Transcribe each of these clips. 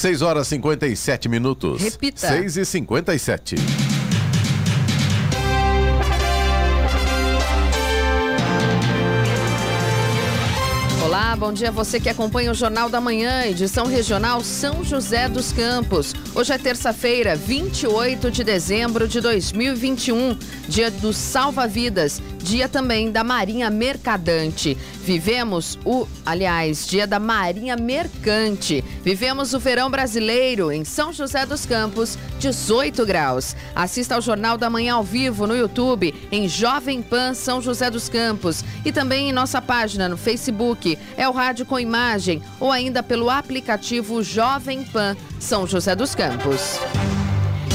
6 horas e 57 minutos. Repita. 6 e 57. Olá, bom dia a você que acompanha o Jornal da Manhã, edição regional São José dos Campos. Hoje é terça-feira, 28 de dezembro de 2021, dia do Salva-Vidas, dia também da Marinha Mercadante. Vivemos o, aliás, dia da Marinha Mercante. Vivemos o verão brasileiro em São José dos Campos, 18 graus. Assista ao Jornal da Manhã ao vivo no YouTube, em Jovem Pan São José dos Campos e também em nossa página no Facebook, é o Rádio com Imagem ou ainda pelo aplicativo Jovem Pan São José dos Campos.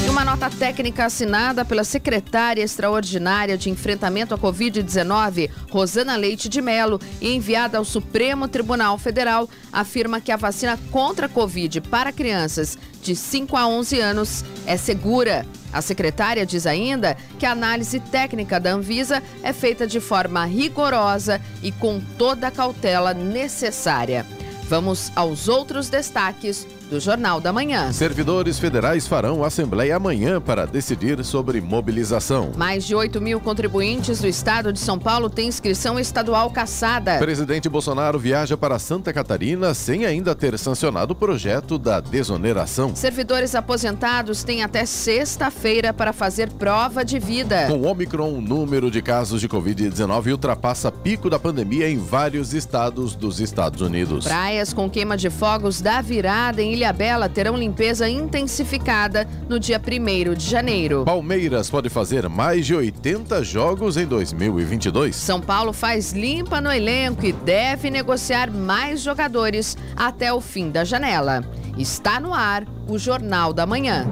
Uma nota técnica assinada pela secretária extraordinária de enfrentamento à Covid-19, Rosana Leite de Mello, e enviada ao Supremo Tribunal Federal, afirma que a vacina contra a Covid para crianças de 5 a 11 anos é segura. A secretária diz ainda que a análise técnica da Anvisa é feita de forma rigorosa e com toda a cautela necessária. Vamos aos outros destaques do Jornal da Manhã. Servidores federais farão assembleia amanhã para decidir sobre mobilização. Mais de 8 mil contribuintes do estado de São Paulo têm inscrição estadual caçada. Presidente Bolsonaro viaja para Santa Catarina sem ainda ter sancionado o projeto da desoneração. Servidores aposentados têm até sexta-feira para fazer prova de vida. Com o Omicron, o número de casos de Covid-19 ultrapassa pico da pandemia em vários estados dos Estados Unidos. Praias com queima de fogos da virada em Ilha Bela terão limpeza intensificada no dia 1 de janeiro. Palmeiras pode fazer mais de 80 jogos em 2022. São Paulo faz limpa no elenco e deve negociar mais jogadores até o fim da janela. Está no ar o Jornal da Manhã.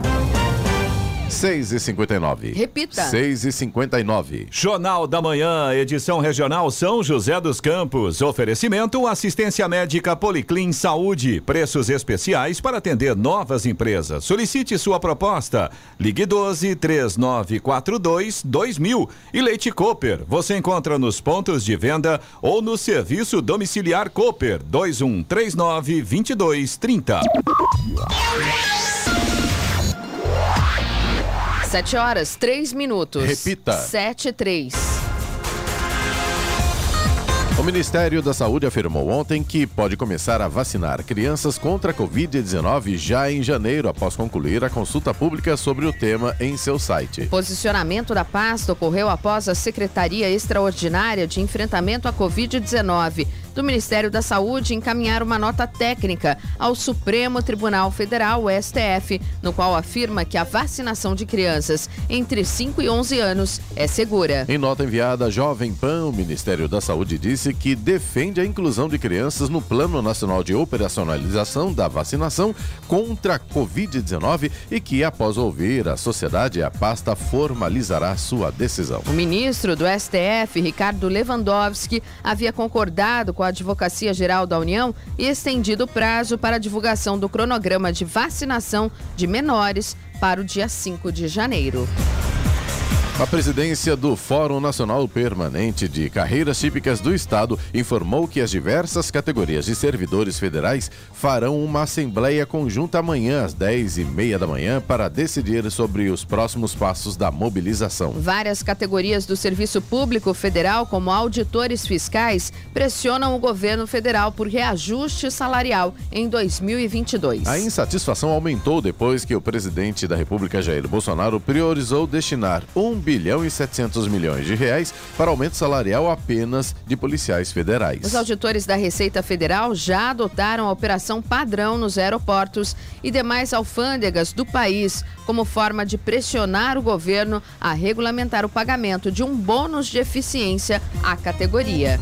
6 e 59. Repita. 6 e 59. Jornal da Manhã, edição regional São José dos Campos. Oferecimento assistência médica Policlin Saúde. Preços especiais para atender novas empresas. Solicite sua proposta. Ligue 12 3942 2000. E Leite Cooper. Você encontra nos pontos de venda ou no serviço domiciliar Cooper 2139 2230. 7 horas, 3 minutos. Repita. 7 e 3. O Ministério da Saúde afirmou ontem que pode começar a vacinar crianças contra a Covid-19 já em janeiro, após concluir a consulta pública sobre o tema em seu site. Posicionamento da pasta ocorreu após a Secretaria Extraordinária de Enfrentamento à Covid-19 do Ministério da Saúde encaminhar uma nota técnica ao Supremo Tribunal Federal, STF, no qual afirma que a vacinação de crianças entre 5 e 11 anos é segura. Em nota enviada à Jovem Pan, o Ministério da Saúde disse que defende a inclusão de crianças no Plano Nacional de Operacionalização da Vacinação contra a Covid-19 e que, após ouvir a sociedade, a pasta formalizará sua decisão. O ministro do STF, Ricardo Lewandowski, havia concordado com a Advocacia Geral da União e estendido o prazo para a divulgação do cronograma de vacinação de menores para o dia 5 de janeiro. A presidência do Fórum Nacional Permanente de Carreiras Típicas do Estado informou que as diversas categorias de servidores federais farão uma assembleia conjunta amanhã às 10 e meia da manhã para decidir sobre os próximos passos da mobilização. Várias categorias do Serviço Público Federal, como auditores fiscais, pressionam o governo federal por reajuste salarial em 2022. A insatisfação aumentou depois que o presidente da República, Jair Bolsonaro, priorizou destinar 1 bilhão e 700 milhões de reais para aumento salarial apenas de policiais federais. Os auditores da Receita Federal já adotaram a operação padrão nos aeroportos e demais alfândegas do país como forma de pressionar o governo a regulamentar o pagamento de um bônus de eficiência à categoria.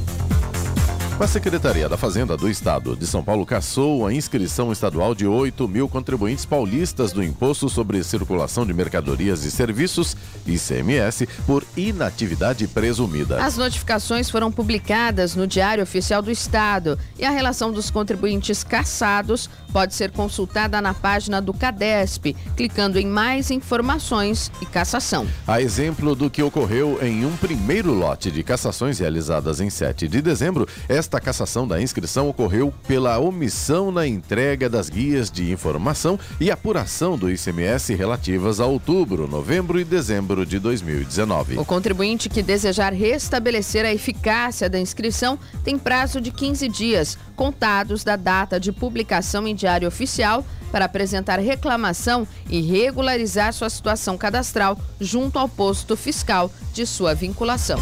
A Secretaria da Fazenda do Estado de São Paulo cassou a inscrição estadual de 8 mil contribuintes paulistas do Imposto sobre Circulação de Mercadorias e Serviços, ICMS, por inatividade presumida. As notificações foram publicadas no Diário Oficial do Estado e a relação dos contribuintes cassados pode ser consultada na página do CADESP, clicando em mais informações e cassação. A exemplo do que ocorreu em um primeiro lote de cassações realizadas em 7 de dezembro, esta Esta cassação da inscrição ocorreu pela omissão na entrega das guias de informação e apuração do ICMS relativas a outubro, novembro e dezembro de 2019. O contribuinte que desejar restabelecer a eficácia da inscrição tem prazo de 15 dias, contados da data de publicação em Diário Oficial, para apresentar reclamação e regularizar sua situação cadastral junto ao posto fiscal de sua vinculação.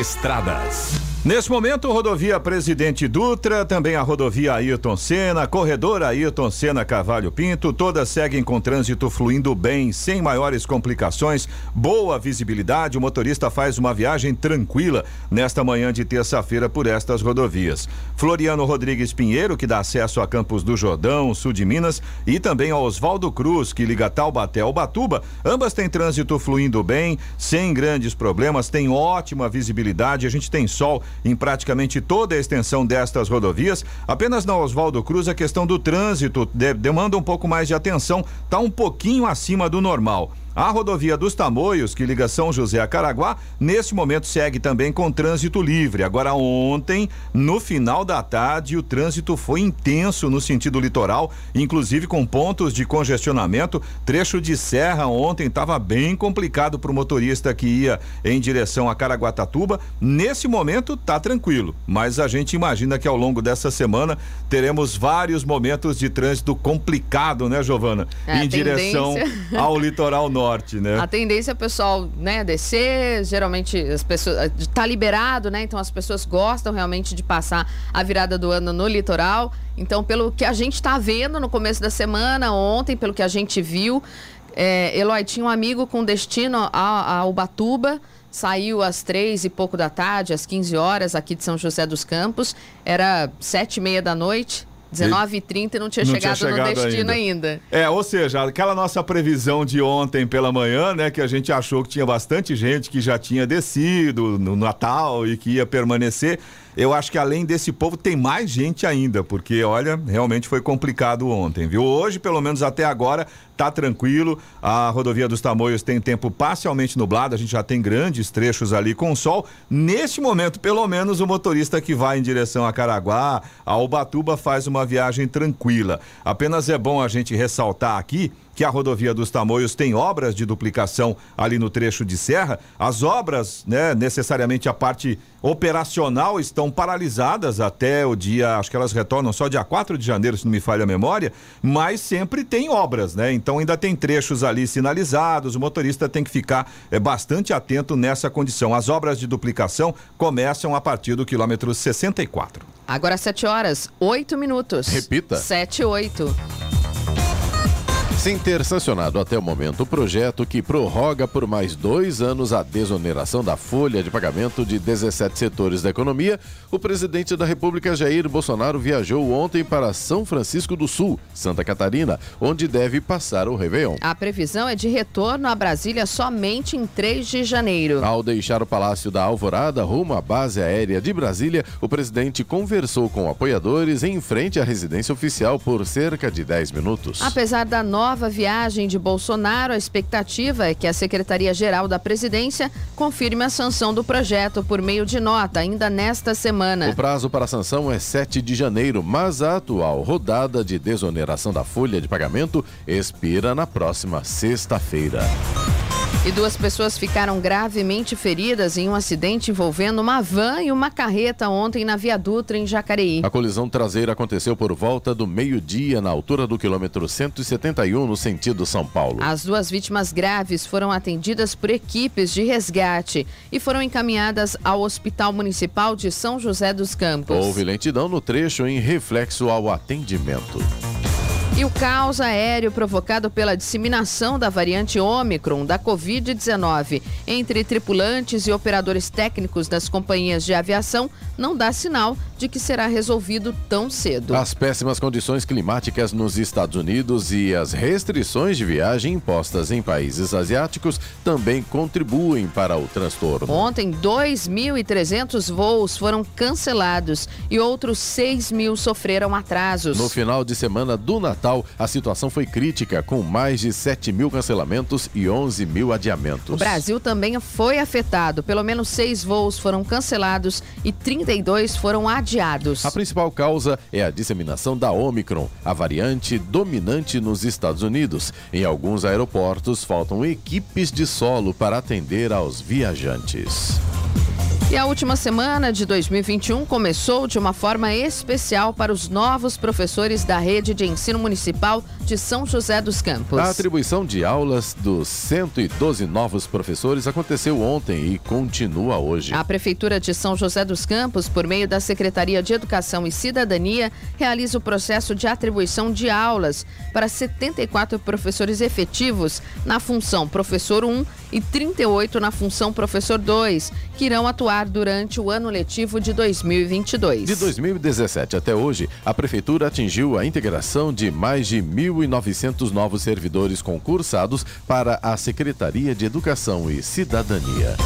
Estradas. Nesse momento, rodovia Presidente Dutra, também a rodovia Ayrton Senna, corredor Ayrton Senna Cavalho Pinto, todas seguem com trânsito fluindo bem, sem maiores complicações, boa visibilidade. O motorista faz uma viagem tranquila nesta manhã de terça-feira por estas rodovias. Floriano Rodrigues Pinheiro, que dá acesso a Campos do Jordão, sul de Minas, e também a Oswaldo Cruz, que liga Taubaté ao Batuba, ambas têm trânsito fluindo bem, sem grandes problemas, tem ótima visibilidade, a gente tem sol em praticamente toda a extensão destas rodovias. Apenas na Oswaldo Cruz a questão do trânsito de, demanda um pouco mais de atenção, está um pouquinho acima do normal. A rodovia dos Tamoios, que liga São José a Caraguá, nesse momento segue também com trânsito livre. Agora, ontem, no final da tarde, o trânsito foi intenso no sentido litoral, inclusive com pontos de congestionamento. Trecho de serra ontem estava bem complicado para o motorista que ia em direção a Caraguatatuba. Nesse momento, tá tranquilo, mas a gente imagina que ao longo dessa semana teremos vários momentos de trânsito complicado, né, Giovana? É, em direção ao litoral norte né? A tendência é o pessoal, né, descer, geralmente as pessoas tá liberado, né? Então as pessoas gostam realmente de passar a virada do ano no litoral. Então, pelo que a gente está vendo no começo da semana, ontem, pelo que a gente viu, é, Eloy tinha um amigo com destino a, a Ubatuba saiu às três e pouco da tarde, às 15 horas, aqui de São José dos Campos. Era sete e meia da noite. 19h30 e não tinha, não chegado, tinha chegado no destino ainda. ainda. É, ou seja, aquela nossa previsão de ontem pela manhã, né, que a gente achou que tinha bastante gente que já tinha descido no Natal e que ia permanecer eu acho que além desse povo tem mais gente ainda, porque olha, realmente foi complicado ontem, viu? Hoje, pelo menos até agora, tá tranquilo. A rodovia dos Tamoios tem tempo parcialmente nublado, a gente já tem grandes trechos ali com sol. Neste momento, pelo menos o motorista que vai em direção a Caraguá, a Ubatuba faz uma viagem tranquila. Apenas é bom a gente ressaltar aqui que a rodovia dos Tamoios tem obras de duplicação ali no trecho de serra. As obras, né, necessariamente a parte operacional estão paralisadas até o dia, acho que elas retornam só dia 4 de janeiro, se não me falha a memória, mas sempre tem obras, né? Então ainda tem trechos ali sinalizados, o motorista tem que ficar é, bastante atento nessa condição. As obras de duplicação começam a partir do quilômetro 64. Agora 7 horas, 8 minutos. Repita. 7 e 8 sem ter sancionado até o momento o projeto que prorroga por mais dois anos a desoneração da folha de pagamento de 17 setores da economia, o presidente da República, Jair Bolsonaro, viajou ontem para São Francisco do Sul, Santa Catarina, onde deve passar o Réveillon. A previsão é de retorno a Brasília somente em 3 de janeiro. Ao deixar o Palácio da Alvorada rumo à base aérea de Brasília, o presidente conversou com apoiadores em frente à residência oficial por cerca de 10 minutos. Apesar da nova nova viagem de Bolsonaro, a expectativa é que a Secretaria-Geral da Presidência confirme a sanção do projeto por meio de nota ainda nesta semana. O prazo para a sanção é 7 de janeiro, mas a atual rodada de desoneração da folha de pagamento expira na próxima sexta-feira. E duas pessoas ficaram gravemente feridas em um acidente envolvendo uma van e uma carreta ontem na Via Dutra, em Jacareí. A colisão traseira aconteceu por volta do meio-dia, na altura do quilômetro 171, no sentido São Paulo. As duas vítimas graves foram atendidas por equipes de resgate e foram encaminhadas ao Hospital Municipal de São José dos Campos. Houve lentidão no trecho em reflexo ao atendimento. E o caos aéreo provocado pela disseminação da variante Ômicron da Covid-19 entre tripulantes e operadores técnicos das companhias de aviação não dá sinal de que será resolvido tão cedo. As péssimas condições climáticas nos Estados Unidos e as restrições de viagem impostas em países asiáticos também contribuem para o transtorno. Ontem, 2.300 voos foram cancelados e outros 6 mil sofreram atrasos. No final de semana do Natal, Natal, a situação foi crítica, com mais de 7 mil cancelamentos e 11 mil adiamentos. O Brasil também foi afetado. Pelo menos seis voos foram cancelados e 32 foram adiados. A principal causa é a disseminação da Omicron, a variante dominante nos Estados Unidos. Em alguns aeroportos, faltam equipes de solo para atender aos viajantes. E a última semana de 2021 começou de uma forma especial para os novos professores da rede de ensino municipal de São José dos Campos. A atribuição de aulas dos 112 novos professores aconteceu ontem e continua hoje. A Prefeitura de São José dos Campos, por meio da Secretaria de Educação e Cidadania, realiza o processo de atribuição de aulas para 74 professores efetivos na função professor 1 e 38 na função professor 2, que irão atuar durante o ano letivo de 2022. De 2017 até hoje, a Prefeitura atingiu a integração de mais de 1.900 novos servidores concursados para a Secretaria de Educação e Cidadania.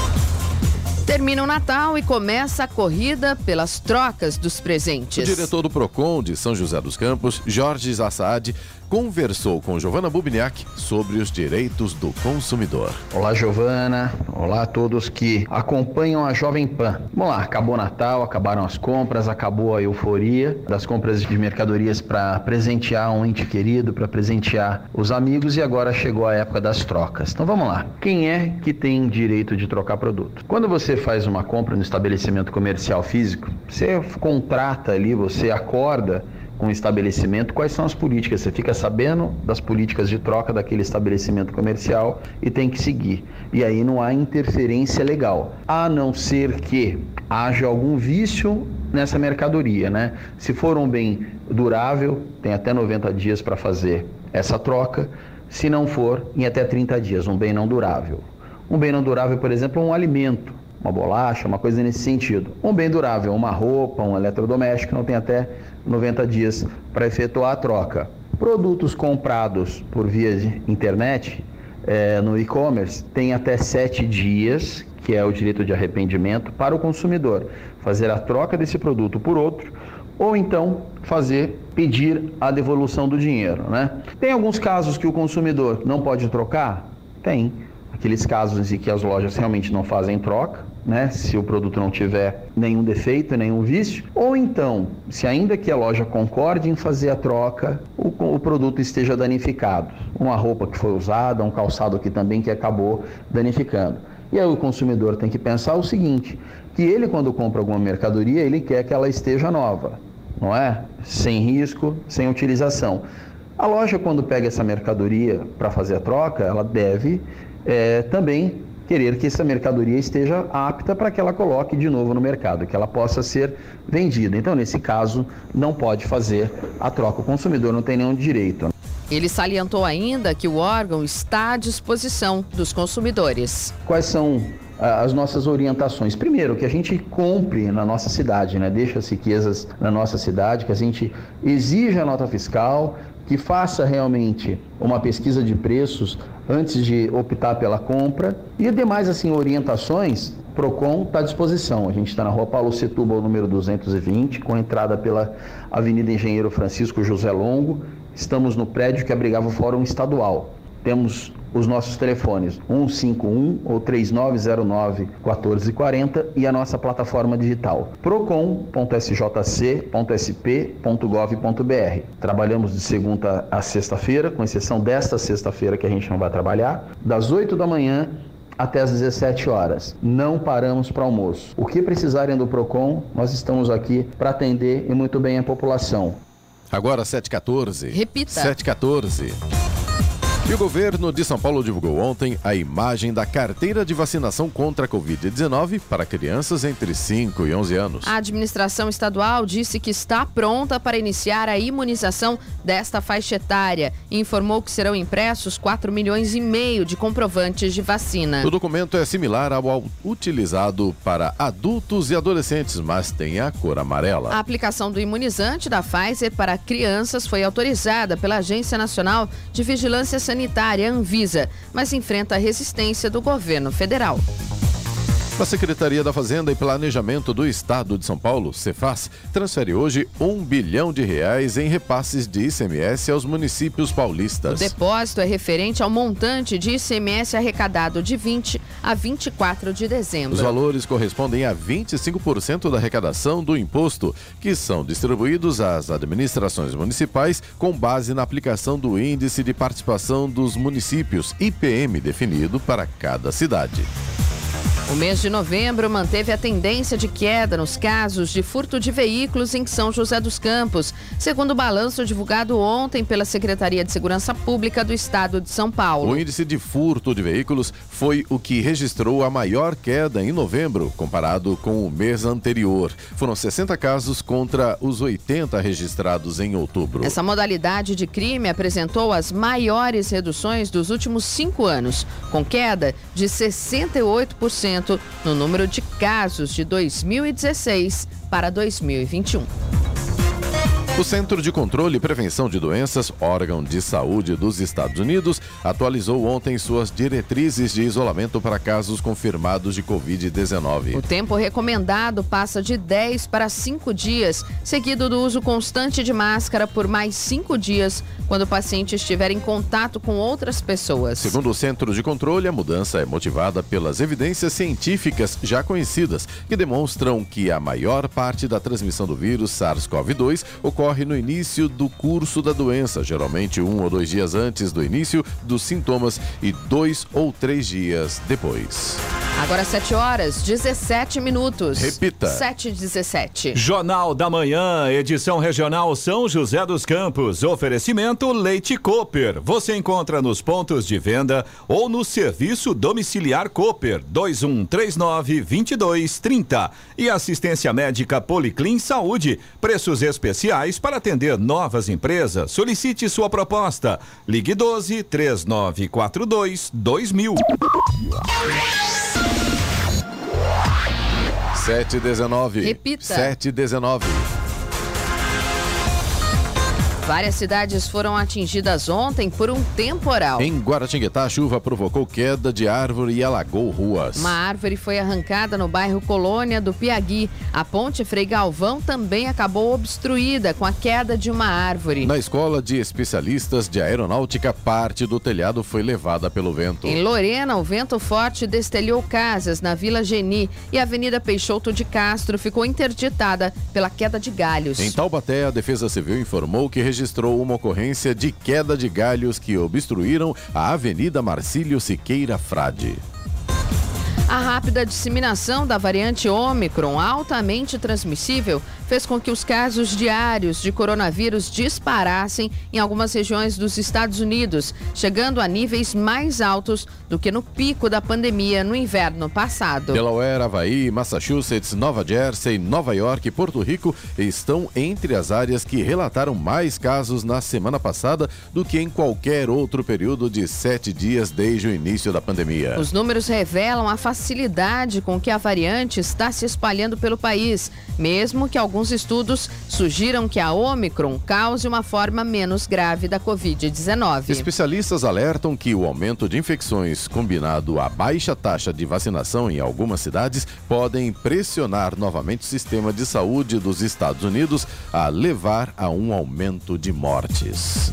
Termina o Natal e começa a corrida pelas trocas dos presentes. O diretor do PROCON de São José dos Campos, Jorge Zassad, conversou com Giovana Bubniak sobre os direitos do consumidor. Olá, Giovana. Olá a todos que acompanham a Jovem Pan. Vamos lá, acabou o Natal, acabaram as compras, acabou a euforia das compras de mercadorias para presentear um ente querido, para presentear os amigos e agora chegou a época das trocas. Então vamos lá. Quem é que tem direito de trocar produto? Quando você faz uma compra no estabelecimento comercial físico, você contrata ali, você acorda com o estabelecimento, quais são as políticas. Você fica sabendo das políticas de troca daquele estabelecimento comercial e tem que seguir. E aí não há interferência legal, a não ser que haja algum vício nessa mercadoria, né? Se for um bem durável, tem até 90 dias para fazer essa troca. Se não for, em até 30 dias, um bem não durável. Um bem não durável, por exemplo, é um alimento, uma bolacha, uma coisa nesse sentido. Um bem durável, uma roupa, um eletrodoméstico, não tem até 90 dias para efetuar a troca. Produtos comprados por via de internet, é, no e-commerce, tem até 7 dias, que é o direito de arrependimento, para o consumidor fazer a troca desse produto por outro, ou então fazer pedir a devolução do dinheiro, né? Tem alguns casos que o consumidor não pode trocar? Tem. Aqueles casos em que as lojas realmente não fazem troca, né, se o produto não tiver nenhum defeito, nenhum vício, ou então, se ainda que a loja concorde em fazer a troca, o, o produto esteja danificado, uma roupa que foi usada, um calçado que também que acabou danificando. E aí o consumidor tem que pensar o seguinte, que ele quando compra alguma mercadoria, ele quer que ela esteja nova, não é? Sem risco, sem utilização. A loja quando pega essa mercadoria para fazer a troca, ela deve é, também querer que essa mercadoria esteja apta para que ela coloque de novo no mercado, que ela possa ser vendida. Então, nesse caso, não pode fazer a troca. O consumidor não tem nenhum direito. Ele salientou ainda que o órgão está à disposição dos consumidores. Quais são ah, as nossas orientações. Primeiro, que a gente compre na nossa cidade, né? deixa as riquezas na nossa cidade, que a gente exija a nota fiscal, que faça realmente uma pesquisa de preços antes de optar pela compra e demais assim orientações Procon está à disposição. A gente está na rua Paulo Setúbal, número 220, com entrada pela Avenida Engenheiro Francisco José Longo. Estamos no prédio que abrigava o Fórum Estadual. Temos os nossos telefones 151 ou 3909 1440 e a nossa plataforma digital procon.sjc.sp.gov.br. Trabalhamos de segunda a sexta-feira, com exceção desta sexta-feira que a gente não vai trabalhar, das 8 da manhã até as 17 horas. Não paramos para almoço. O que precisarem do Procon, nós estamos aqui para atender e muito bem a população. Agora 714. Repita. 714. E o governo de São Paulo divulgou ontem a imagem da carteira de vacinação contra a Covid-19 para crianças entre 5 e 11 anos. A administração estadual disse que está pronta para iniciar a imunização desta faixa etária e informou que serão impressos 4 milhões e meio de comprovantes de vacina. O documento é similar ao utilizado para adultos e adolescentes, mas tem a cor amarela. A aplicação do imunizante da Pfizer para crianças foi autorizada pela Agência Nacional de Vigilância Sanitária, Anvisa, mas enfrenta a resistência do governo federal. A Secretaria da Fazenda e Planejamento do Estado de São Paulo, Cefaz, transfere hoje um bilhão de reais em repasses de ICMS aos municípios paulistas. O depósito é referente ao montante de ICMS arrecadado de 20 a 24 de dezembro. Os valores correspondem a 25% da arrecadação do imposto, que são distribuídos às administrações municipais com base na aplicação do Índice de Participação dos Municípios, IPM, definido para cada cidade. O mês de novembro manteve a tendência de queda nos casos de furto de veículos em São José dos Campos, segundo o balanço divulgado ontem pela Secretaria de Segurança Pública do Estado de São Paulo. O índice de furto de veículos foi o que registrou a maior queda em novembro, comparado com o mês anterior. Foram 60 casos contra os 80 registrados em outubro. Essa modalidade de crime apresentou as maiores reduções dos últimos cinco anos, com queda de 68% no número de casos de 2016 para 2021. O Centro de Controle e Prevenção de Doenças, órgão de saúde dos Estados Unidos, atualizou ontem suas diretrizes de isolamento para casos confirmados de Covid-19. O tempo recomendado passa de 10 para 5 dias, seguido do uso constante de máscara por mais 5 dias, quando o paciente estiver em contato com outras pessoas. Segundo o Centro de Controle, a mudança é motivada pelas evidências científicas já conhecidas, que demonstram que a maior parte da transmissão do vírus SARS-CoV-2 ocorre ocorre no início do curso da doença, geralmente um ou dois dias antes do início dos sintomas e dois ou três dias depois. Agora 7 horas, 17 minutos. Repita. 7 e 17. Jornal da Manhã, edição regional São José dos Campos. Oferecimento Leite Cooper. Você encontra nos pontos de venda ou no serviço domiciliar Cooper 2139 2230. E assistência médica Policlin Saúde. Preços especiais para atender novas empresas. Solicite sua proposta. Ligue 12 3942 2000. 719. Repita. 719. Várias cidades foram atingidas ontem por um temporal. Em Guaratinguetá, a chuva provocou queda de árvore e alagou ruas. Uma árvore foi arrancada no bairro Colônia do Piagui. A ponte Frei Galvão também acabou obstruída com a queda de uma árvore. Na escola de especialistas de aeronáutica, parte do telhado foi levada pelo vento. Em Lorena, o vento forte destelhou casas na Vila Geni e a Avenida Peixoto de Castro ficou interditada pela queda de galhos. Em Taubaté, a Defesa Civil informou que registrou uma ocorrência de queda de galhos que obstruíram a Avenida Marcílio Siqueira Frade. A rápida disseminação da variante Ômicron, altamente transmissível, fez com que os casos diários de coronavírus disparassem em algumas regiões dos Estados Unidos, chegando a níveis mais altos do que no pico da pandemia no inverno passado. Delaware, Havaí, Massachusetts, Nova Jersey, Nova York e Porto Rico estão entre as áreas que relataram mais casos na semana passada do que em qualquer outro período de sete dias desde o início da pandemia. Os números revelam a facilidade com que a variante está se espalhando pelo país, mesmo que alguns estudos sugiram que a Omicron cause uma forma menos grave da Covid-19. Especialistas alertam que o aumento de infecções combinado à baixa taxa de vacinação em algumas cidades podem pressionar novamente o sistema de saúde dos Estados Unidos a levar a um aumento de mortes.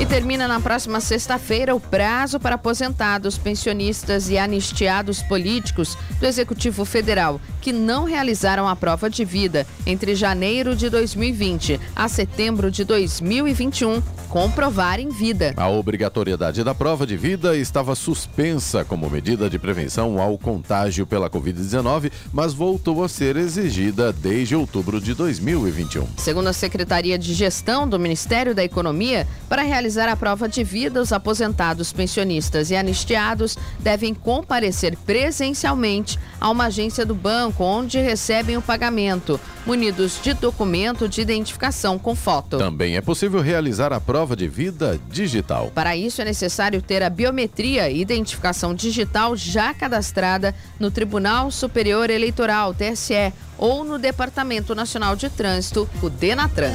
E termina na próxima sexta-feira o prazo para aposentados, pensionistas e anistiados políticos do Executivo Federal que não realizaram a prova de vida entre janeiro de 2020 a setembro de 2021 comprovar em vida. A obrigatoriedade da prova de vida estava suspensa como medida de prevenção ao contágio pela Covid-19, mas voltou a ser exigida desde outubro de 2021. Segundo a Secretaria de Gestão do Ministério da Economia, para realizar a prova de vida, os aposentados, pensionistas e anistiados devem comparecer presencialmente a uma agência do banco onde recebem o pagamento, munidos de documento de identificação com foto. Também é possível realizar a prova de vida digital. Para isso é necessário ter a biometria e identificação digital já cadastrada no Tribunal Superior Eleitoral, TSE, ou no Departamento Nacional de Trânsito, o Denatran.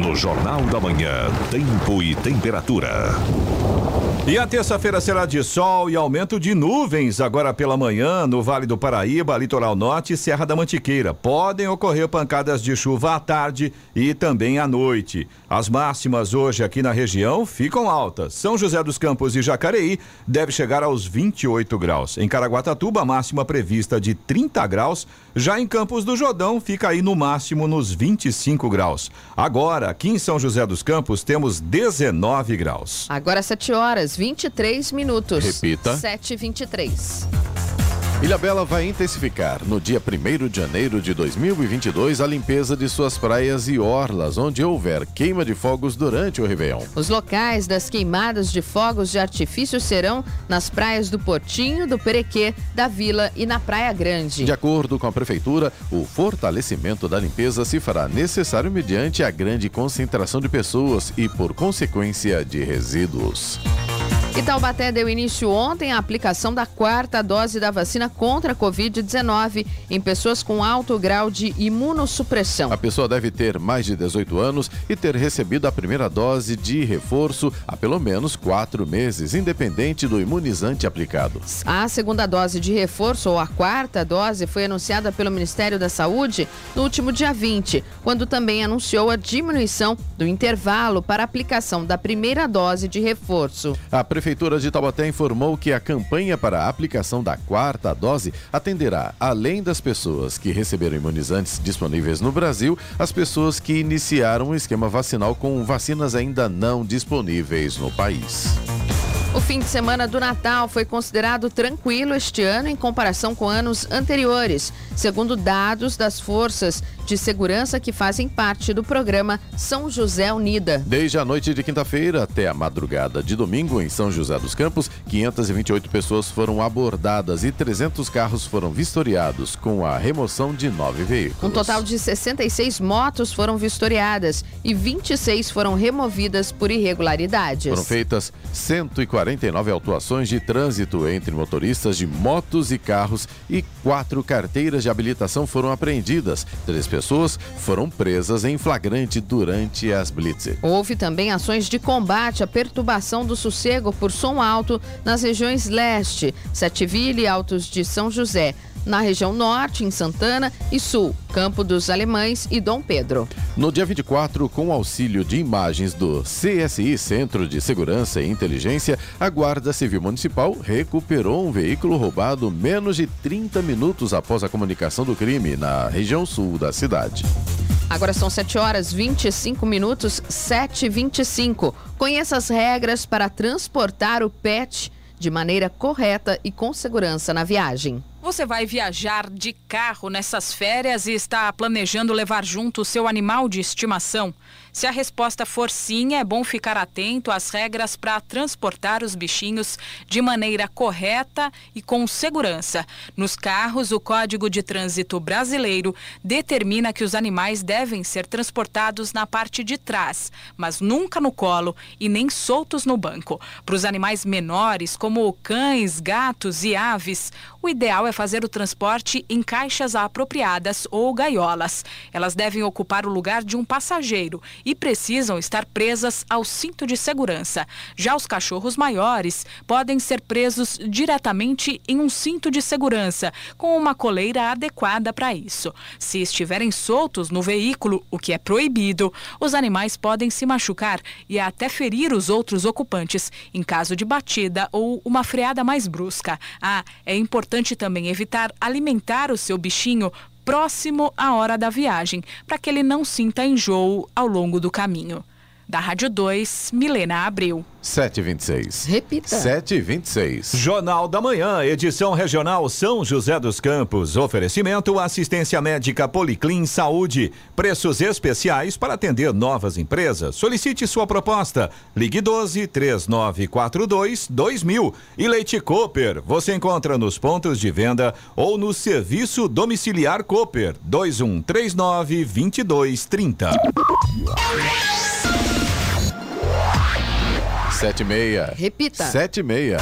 No Jornal da Manhã, Tempo e Temperatura. E a terça-feira será de sol e aumento de nuvens agora pela manhã no Vale do Paraíba, Litoral Norte e Serra da Mantiqueira. Podem ocorrer pancadas de chuva à tarde e também à noite. As máximas hoje aqui na região ficam altas. São José dos Campos e Jacareí deve chegar aos 28 graus. Em Caraguatatuba, a máxima prevista de 30 graus. Já em Campos do Jordão, fica aí no máximo nos 25 graus. Agora, aqui em São José dos Campos, temos 19 graus. Agora 7 horas, 23 minutos. Repita. 7 e 23 Ilhabela vai intensificar no dia 1 de janeiro de 2022 a limpeza de suas praias e orlas, onde houver queima de fogos durante o Réveillon. Os locais das queimadas de fogos de artifício serão nas praias do Portinho, do Perequê, da Vila e na Praia Grande. De acordo com a Prefeitura, o fortalecimento da limpeza se fará necessário mediante a grande concentração de pessoas e, por consequência, de resíduos. E Taubaté deu início ontem à aplicação da quarta dose da vacina contra a Covid-19 em pessoas com alto grau de imunossupressão. A pessoa deve ter mais de 18 anos e ter recebido a primeira dose de reforço há pelo menos quatro meses, independente do imunizante aplicado. A segunda dose de reforço, ou a quarta dose, foi anunciada pelo Ministério da Saúde no último dia 20, quando também anunciou a diminuição do intervalo para a aplicação da primeira dose de reforço. A Prefeitura de Taubaté informou que a campanha para a aplicação da quarta dose atenderá, além das pessoas que receberam imunizantes disponíveis no Brasil, as pessoas que iniciaram o esquema vacinal com vacinas ainda não disponíveis no país. O fim de semana do Natal foi considerado tranquilo este ano em comparação com anos anteriores, segundo dados das forças de segurança que fazem parte do programa São José Unida. Desde a noite de quinta-feira até a madrugada de domingo, em São José dos Campos, 528 pessoas foram abordadas e 300 carros foram vistoriados, com a remoção de nove veículos. Um total de 66 motos foram vistoriadas e 26 foram removidas por irregularidades. Foram feitas 149 autuações de trânsito entre motoristas de motos e carros e quatro carteiras de habilitação foram apreendidas. Três pessoas foram presas em flagrante durante as blitzes. Houve também ações de combate à perturbação do sossego por som alto nas regiões leste, Setiville e Altos de São José na região norte, em Santana, e sul, Campo dos Alemães e Dom Pedro. No dia 24, com auxílio de imagens do CSI, Centro de Segurança e Inteligência, a Guarda Civil Municipal recuperou um veículo roubado menos de 30 minutos após a comunicação do crime na região sul da cidade. Agora são 7 horas 25 minutos, 7 e 25. Conheça as regras para transportar o PET de maneira correta e com segurança na viagem. Você vai viajar de carro nessas férias e está planejando levar junto o seu animal de estimação? Se a resposta for sim, é bom ficar atento às regras para transportar os bichinhos de maneira correta e com segurança. Nos carros, o Código de Trânsito Brasileiro determina que os animais devem ser transportados na parte de trás, mas nunca no colo e nem soltos no banco. Para os animais menores, como cães, gatos e aves, o ideal é fazer o transporte em caixas apropriadas ou gaiolas. Elas devem ocupar o lugar de um passageiro e precisam estar presas ao cinto de segurança. Já os cachorros maiores podem ser presos diretamente em um cinto de segurança, com uma coleira adequada para isso. Se estiverem soltos no veículo, o que é proibido, os animais podem se machucar e até ferir os outros ocupantes em caso de batida ou uma freada mais brusca. Ah, é importante também evitar alimentar o seu bichinho próximo à hora da viagem, para que ele não sinta enjoo ao longo do caminho. Da Rádio 2, Milena Abreu. 726. Repita. 726. Jornal da Manhã, edição regional São José dos Campos. Oferecimento assistência médica Policlin Saúde. Preços especiais para atender novas empresas. Solicite sua proposta. Ligue 12 3942 2000. E Leite Cooper. Você encontra nos pontos de venda ou no serviço domiciliar Cooper 2139 2230. Sete e meia. Repita. Sete e meia.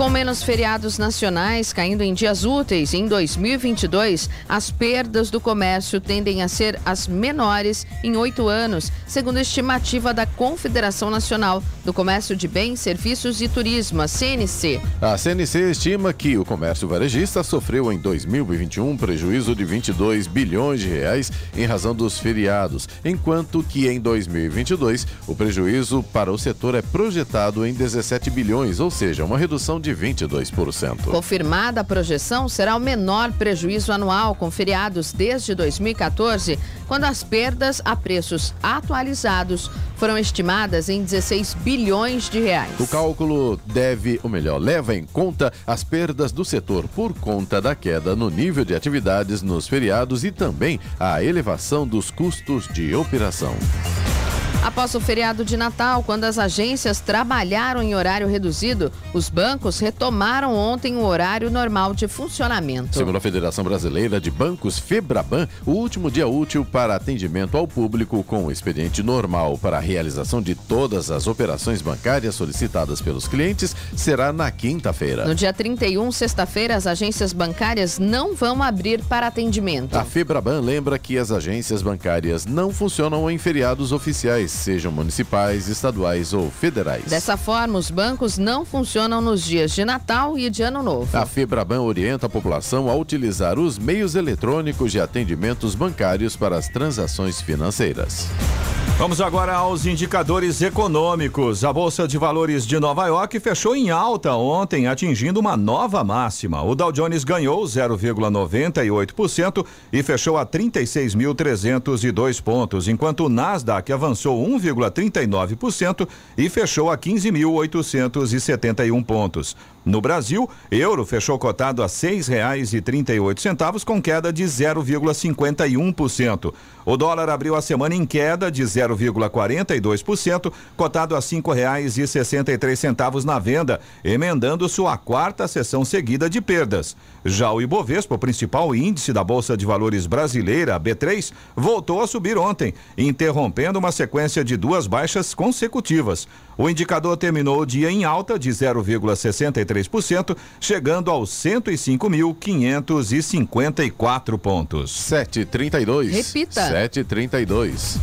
Com menos feriados nacionais caindo em dias úteis em 2022, as perdas do comércio tendem a ser as menores em oito anos, segundo a estimativa da Confederação Nacional do Comércio de Bens, Serviços e Turismo, a CNC. A CNC estima que o comércio varejista sofreu em 2021 um prejuízo de 22 bilhões de reais em razão dos feriados, enquanto que em 2022 o prejuízo para o setor é projetado em 17 bilhões, ou seja, uma redução de 22%. Confirmada a projeção, será o menor prejuízo anual com feriados desde 2014, quando as perdas a preços atualizados foram estimadas em 16 bilhões de reais. O cálculo deve, ou melhor, leva em conta as perdas do setor por conta da queda no nível de atividades nos feriados e também a elevação dos custos de operação. Após o feriado de Natal, quando as agências trabalharam em horário reduzido, os bancos retomaram ontem o horário normal de funcionamento. Segundo a Federação Brasileira de Bancos, Febraban, o último dia útil para atendimento ao público com o expediente normal para a realização de todas as operações bancárias solicitadas pelos clientes será na quinta-feira. No dia 31, sexta-feira, as agências bancárias não vão abrir para atendimento. A Febraban lembra que as agências bancárias não funcionam em feriados oficiais sejam municipais, estaduais ou federais. Dessa forma, os bancos não funcionam nos dias de Natal e de Ano Novo. A Febraban orienta a população a utilizar os meios eletrônicos de atendimentos bancários para as transações financeiras. Vamos agora aos indicadores econômicos. A Bolsa de Valores de Nova York fechou em alta ontem, atingindo uma nova máxima. O Dow Jones ganhou 0,98% e fechou a 36.302 pontos, enquanto o Nasdaq avançou 1,39% e fechou a 15.871 pontos. No Brasil, euro fechou cotado a oito centavos com queda de 0,51%. O dólar abriu a semana em queda de 0,42%, cotado a três centavos na venda, emendando sua quarta sessão seguida de perdas. Já o Ibovespa, o principal índice da Bolsa de Valores brasileira, B3, voltou a subir ontem, interrompendo uma sequência de duas baixas consecutivas. O indicador terminou o dia em alta de 0,63%, chegando aos 105.554 pontos. 732. Repita. 732.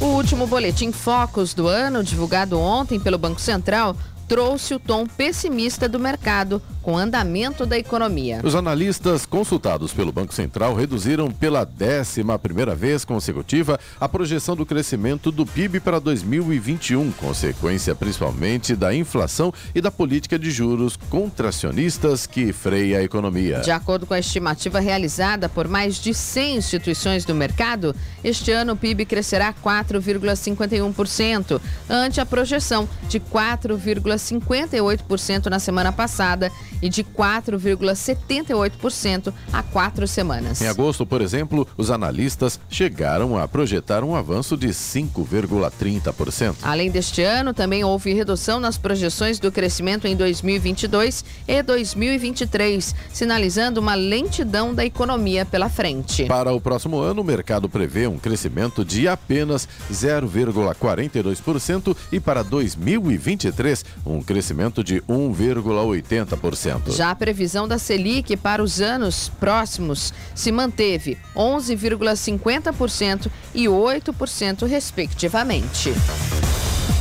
O último boletim Focus do ano, divulgado ontem pelo Banco Central, trouxe o tom pessimista do mercado com o andamento da economia. Os analistas consultados pelo Banco Central reduziram pela décima primeira vez consecutiva a projeção do crescimento do PIB para 2021, consequência principalmente da inflação e da política de juros contracionistas que freia a economia. De acordo com a estimativa realizada por mais de 100 instituições do mercado, este ano o PIB crescerá 4,51%, ante a projeção de 4,58% na semana passada e de 4,78% há quatro semanas. Em agosto, por exemplo, os analistas chegaram a projetar um avanço de 5,30%. Além deste ano, também houve redução nas projeções do crescimento em 2022 e 2023, sinalizando uma lentidão da economia pela frente. Para o próximo ano, o mercado prevê um crescimento de apenas 0,42% e para 2023, um crescimento de 1,80%. Já a previsão da Selic para os anos próximos se manteve 11,50% e 8%, respectivamente.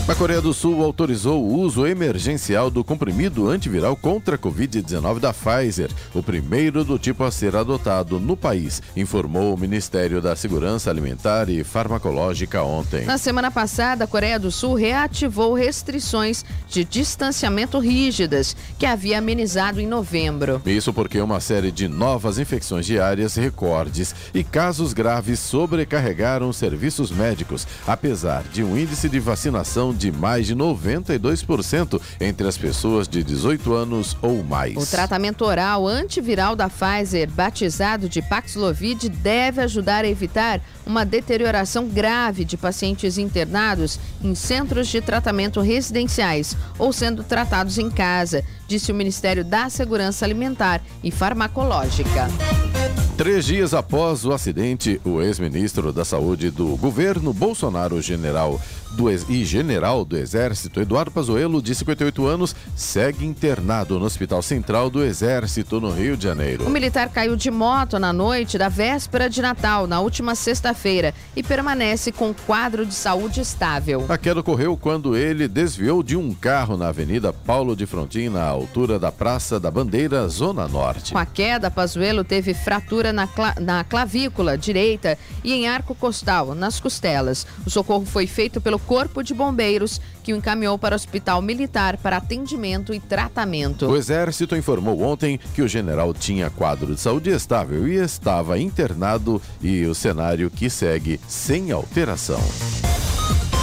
A Coreia do Sul autorizou o uso emergencial do comprimido antiviral contra a Covid-19 da Pfizer, o primeiro do tipo a ser adotado no país, informou o Ministério da Segurança Alimentar e Farmacológica ontem. Na semana passada, a Coreia do Sul reativou restrições de distanciamento rígidas que havia amenizado em novembro. Isso porque uma série de novas infecções diárias, recordes e casos graves sobrecarregaram os serviços médicos, apesar de um índice de vacinação de mais de 92% entre as pessoas de 18 anos ou mais. O tratamento oral antiviral da Pfizer, batizado de Paxlovid, deve ajudar a evitar uma deterioração grave de pacientes internados em centros de tratamento residenciais ou sendo tratados em casa, disse o Ministério da Segurança Alimentar e Farmacológica. Três dias após o acidente, o ex-ministro da Saúde do governo Bolsonaro, general do e general do Exército, Eduardo Pazuello, de 58 anos, segue internado no Hospital Central do Exército, no Rio de Janeiro. O militar caiu de moto na noite da véspera de Natal, na última sexta-feira, e permanece com quadro de saúde estável. A queda ocorreu quando ele desviou de um carro na Avenida Paulo de Frontin, na altura da Praça da Bandeira, Zona Norte. Com a queda, Pazuello teve fratura na, cla na clavícula direita e em arco costal, nas costelas. O socorro foi feito pelo Corpo de Bombeiros, que o encaminhou para o Hospital Militar para atendimento e tratamento. O Exército informou ontem que o general tinha quadro de saúde estável e estava internado e o cenário que segue sem alteração.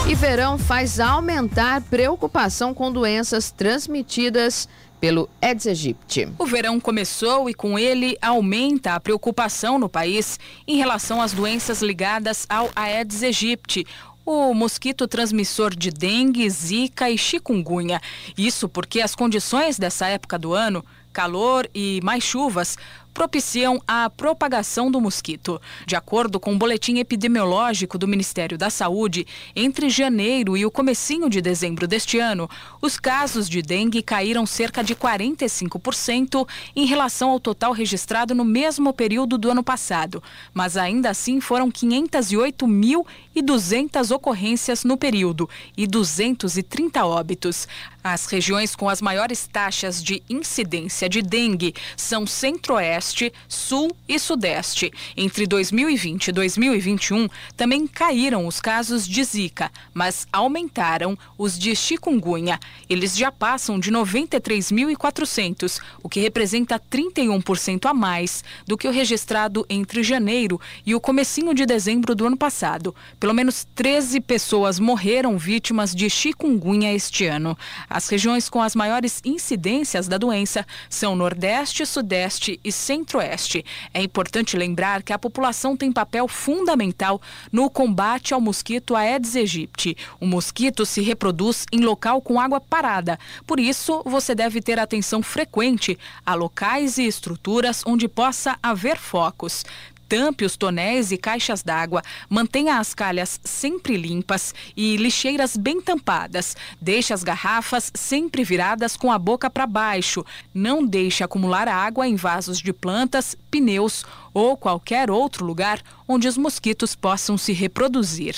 E verão faz aumentar preocupação com doenças transmitidas pelo Aedes aegypti. O verão começou e com ele aumenta a preocupação no país em relação às doenças ligadas ao Aedes aegypti, o mosquito transmissor de dengue, zika e chikungunya. Isso porque as condições dessa época do ano, calor e mais chuvas, propiciam a propagação do mosquito. De acordo com o boletim epidemiológico do Ministério da Saúde, entre janeiro e o comecinho de dezembro deste ano, os casos de dengue caíram cerca de 45% em relação ao total registrado no mesmo período do ano passado, mas ainda assim foram 508.200 ocorrências no período e 230 óbitos. As regiões com as maiores taxas de incidência de dengue são Centro-Oeste, Sul e Sudeste. Entre 2020 e 2021, também caíram os casos de Zika, mas aumentaram os de chikungunya. Eles já passam de 93.400, o que representa 31% a mais do que o registrado entre janeiro e o comecinho de dezembro do ano passado. Pelo menos 13 pessoas morreram vítimas de chikungunya este ano. As regiões com as maiores incidências da doença são Nordeste, Sudeste e Centro-Oeste. É importante lembrar que a população tem papel fundamental no combate ao mosquito Aedes aegypti. O mosquito se reproduz em local com água parada. Por isso, você deve ter atenção frequente a locais e estruturas onde possa haver focos. Tampe os tonéis e caixas d'água, mantenha as calhas sempre limpas e lixeiras bem tampadas. Deixe as garrafas sempre viradas com a boca para baixo. Não deixe acumular água em vasos de plantas, pneus ou qualquer outro lugar onde os mosquitos possam se reproduzir.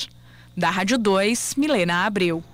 Da Rádio 2, Milena Abreu.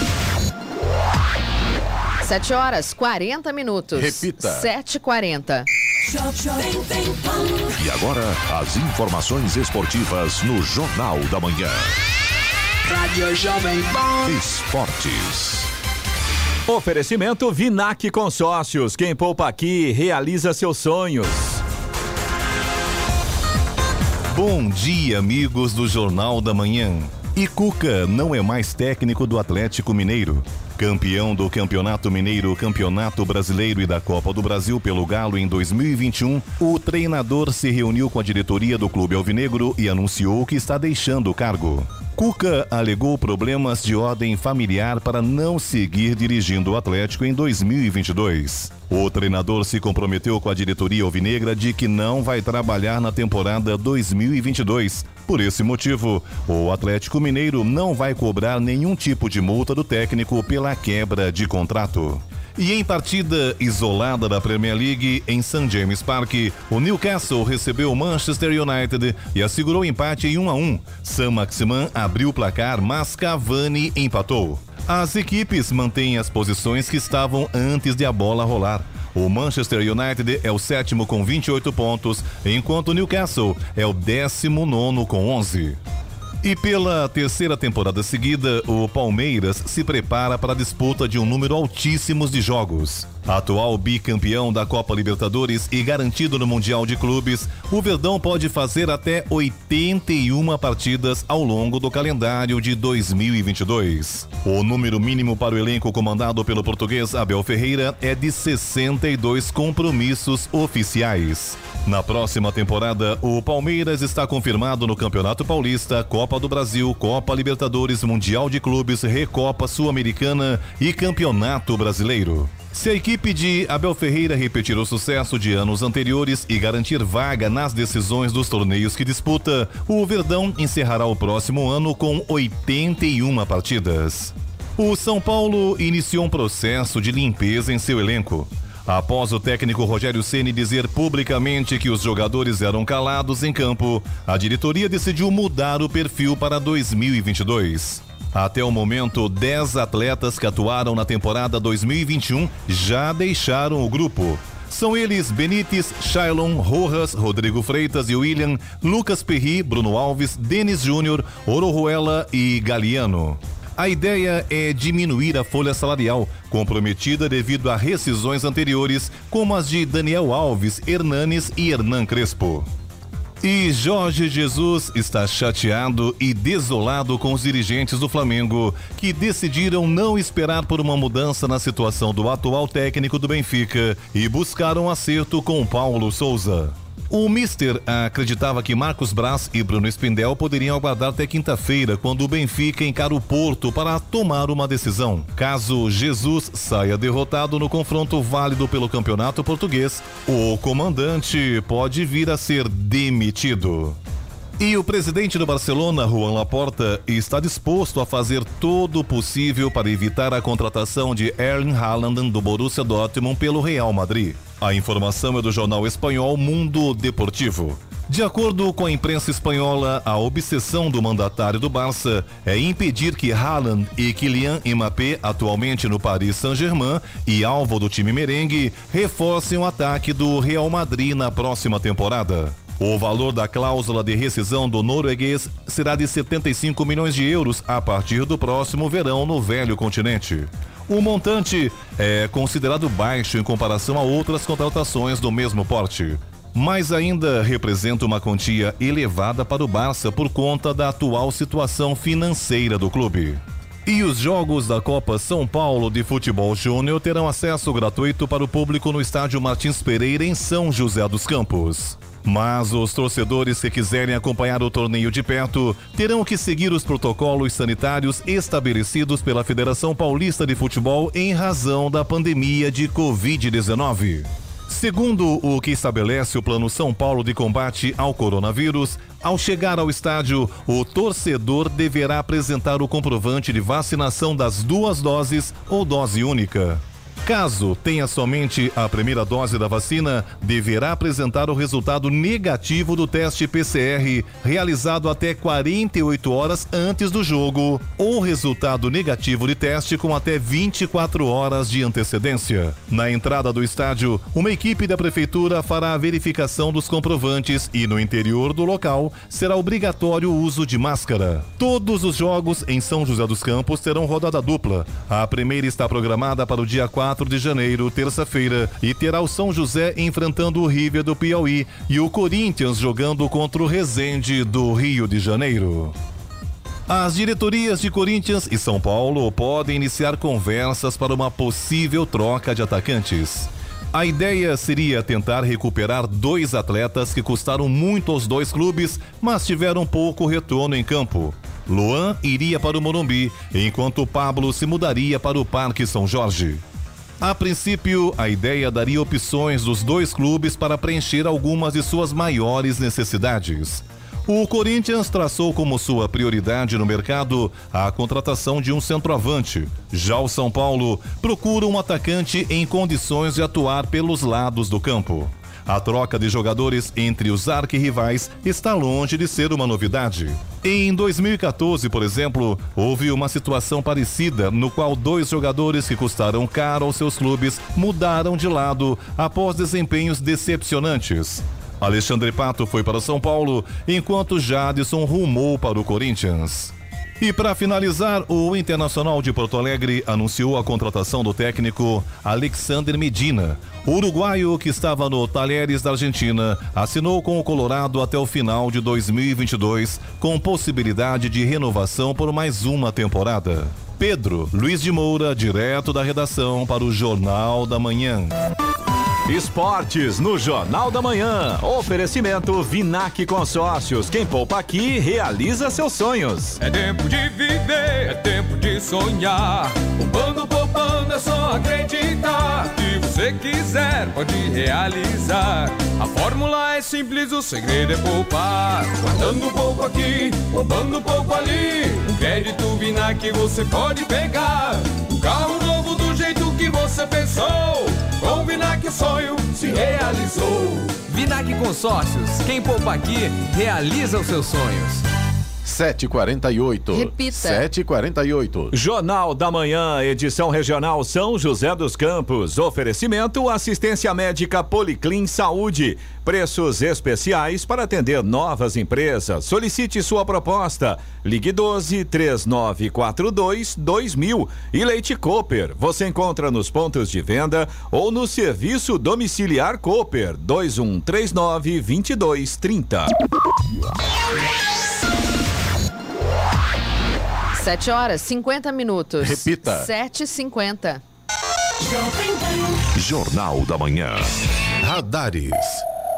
7 horas 40 minutos. Repita. 7h40. E agora, as informações esportivas no Jornal da Manhã. Rádio Jovem Pan. Esportes. Oferecimento Vinac Consórcios. Quem poupa aqui realiza seus sonhos. Bom dia, amigos do Jornal da Manhã. E Cuca não é mais técnico do Atlético Mineiro. Campeão do Campeonato Mineiro, Campeonato Brasileiro e da Copa do Brasil pelo Galo em 2021, o treinador se reuniu com a diretoria do Clube Alvinegro e anunciou que está deixando o cargo. Cuca alegou problemas de ordem familiar para não seguir dirigindo o Atlético em 2022. O treinador se comprometeu com a diretoria alvinegra de que não vai trabalhar na temporada 2022. Por esse motivo, o Atlético Mineiro não vai cobrar nenhum tipo de multa do técnico pela quebra de contrato. E em partida isolada da Premier League em St. James Park, o Newcastle recebeu o Manchester United e assegurou empate em 1 a 1. Sam Maximan abriu o placar, mas Cavani empatou. As equipes mantêm as posições que estavam antes de a bola rolar. O Manchester United é o sétimo com 28 pontos, enquanto o Newcastle é o décimo nono com 11. E pela terceira temporada seguida, o Palmeiras se prepara para a disputa de um número altíssimo de jogos. Atual bicampeão da Copa Libertadores e garantido no Mundial de Clubes, o Verdão pode fazer até 81 partidas ao longo do calendário de 2022. O número mínimo para o elenco comandado pelo português Abel Ferreira é de 62 compromissos oficiais. Na próxima temporada, o Palmeiras está confirmado no Campeonato Paulista, Copa do Brasil, Copa Libertadores, Mundial de Clubes, Recopa Sul-Americana e Campeonato Brasileiro. Se a equipe de Abel Ferreira repetir o sucesso de anos anteriores e garantir vaga nas decisões dos torneios que disputa, o Verdão encerrará o próximo ano com 81 partidas. O São Paulo iniciou um processo de limpeza em seu elenco. Após o técnico Rogério Ceni dizer publicamente que os jogadores eram calados em campo, a diretoria decidiu mudar o perfil para 2022. Até o momento, 10 atletas que atuaram na temporada 2021 já deixaram o grupo. São eles Benítez, Shailon, Rojas, Rodrigo Freitas e William, Lucas Perry, Bruno Alves, Denis Júnior, Orojuela e Galiano. A ideia é diminuir a folha salarial, comprometida devido a rescisões anteriores, como as de Daniel Alves, Hernanes e Hernan Crespo. E Jorge Jesus está chateado e desolado com os dirigentes do Flamengo, que decidiram não esperar por uma mudança na situação do atual técnico do Benfica e buscaram acerto com Paulo Souza. O Mister acreditava que Marcos Braz e Bruno Spindel poderiam aguardar até quinta-feira, quando o Benfica encara o Porto para tomar uma decisão. Caso Jesus saia derrotado no confronto válido pelo campeonato português, o comandante pode vir a ser demitido. E o presidente do Barcelona, Juan Laporta, está disposto a fazer todo o possível para evitar a contratação de Erling Haaland do Borussia Dortmund pelo Real Madrid. A informação é do jornal espanhol Mundo Deportivo. De acordo com a imprensa espanhola, a obsessão do mandatário do Barça é impedir que Haaland e Kylian Mbappé, atualmente no Paris Saint-Germain e alvo do time merengue, reforcem o ataque do Real Madrid na próxima temporada. O valor da cláusula de rescisão do norueguês será de 75 milhões de euros a partir do próximo verão no velho continente. O montante é considerado baixo em comparação a outras contratações do mesmo porte. Mas ainda representa uma quantia elevada para o Barça por conta da atual situação financeira do clube. E os jogos da Copa São Paulo de Futebol Júnior terão acesso gratuito para o público no estádio Martins Pereira, em São José dos Campos. Mas os torcedores que quiserem acompanhar o torneio de perto terão que seguir os protocolos sanitários estabelecidos pela Federação Paulista de Futebol em razão da pandemia de Covid-19. Segundo o que estabelece o Plano São Paulo de combate ao coronavírus, ao chegar ao estádio, o torcedor deverá apresentar o comprovante de vacinação das duas doses ou dose única. Caso tenha somente a primeira dose da vacina, deverá apresentar o resultado negativo do teste PCR realizado até 48 horas antes do jogo ou resultado negativo de teste com até 24 horas de antecedência. Na entrada do estádio, uma equipe da prefeitura fará a verificação dos comprovantes e no interior do local será obrigatório o uso de máscara. Todos os jogos em São José dos Campos terão rodada dupla. A primeira está programada para o dia 4 4 de janeiro, terça-feira, e terá o São José enfrentando o River do Piauí e o Corinthians jogando contra o Resende do Rio de Janeiro. As diretorias de Corinthians e São Paulo podem iniciar conversas para uma possível troca de atacantes. A ideia seria tentar recuperar dois atletas que custaram muito aos dois clubes, mas tiveram pouco retorno em campo. Luan iria para o Morumbi, enquanto Pablo se mudaria para o Parque São Jorge. A princípio, a ideia daria opções dos dois clubes para preencher algumas de suas maiores necessidades. O Corinthians traçou como sua prioridade no mercado a contratação de um centroavante. Já o São Paulo procura um atacante em condições de atuar pelos lados do campo. A troca de jogadores entre os arquirrivais está longe de ser uma novidade. Em 2014, por exemplo, houve uma situação parecida no qual dois jogadores que custaram caro aos seus clubes mudaram de lado após desempenhos decepcionantes. Alexandre Pato foi para São Paulo, enquanto Jadson rumou para o Corinthians. E para finalizar, o Internacional de Porto Alegre anunciou a contratação do técnico Alexander Medina. O uruguaio, que estava no Talheres da Argentina, assinou com o Colorado até o final de 2022, com possibilidade de renovação por mais uma temporada. Pedro Luiz de Moura, direto da redação para o Jornal da Manhã. Esportes no Jornal da Manhã. Oferecimento Vinac Consórcios. Quem poupa aqui realiza seus sonhos. É tempo de viver, é tempo de sonhar. Poupando, poupando, é só acreditar. Se você quiser, pode realizar. A fórmula é simples, o segredo é poupar. Guardando pouco aqui, poupando pouco ali. Um crédito Vinac você pode pegar. Um carro novo do jeito que você pensou. Com o Vinac o sonho se realizou. Vinac Consórcios. Quem poupa aqui, realiza os seus sonhos. 7h48. Repita. 7h48. Jornal da Manhã, edição regional São José dos Campos. Oferecimento assistência médica Policlin Saúde. Preços especiais para atender novas empresas. Solicite sua proposta. Ligue 12 3942 2000. E Leite Cooper. Você encontra nos pontos de venda ou no serviço domiciliar Cooper 2139 2230. 7 horas, 50 minutos. Repita. 7h50. Jornal da Manhã. Radares.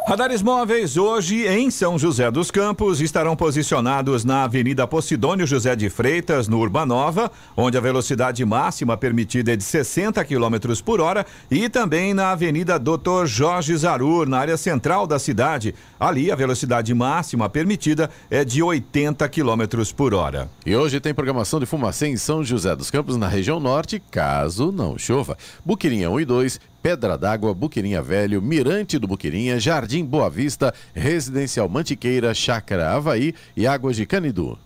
Radares móveis hoje em São José dos Campos estarão posicionados na Avenida Posidônio José de Freitas, no Urbanova, onde a velocidade máxima permitida é de 60 km por hora, e também na Avenida Doutor Jorge Zarur, na área central da cidade. Ali a velocidade máxima permitida é de 80 km por hora. E hoje tem programação de fumacê em São José dos Campos, na região norte, caso não chova. Buquirinha 1 e 2, Pedra d'Água, Buquirinha Velho, Mirante do Buquirinha, Jardim Boa Vista, Residencial Mantiqueira, Chácara Havaí e Águas de Canidu.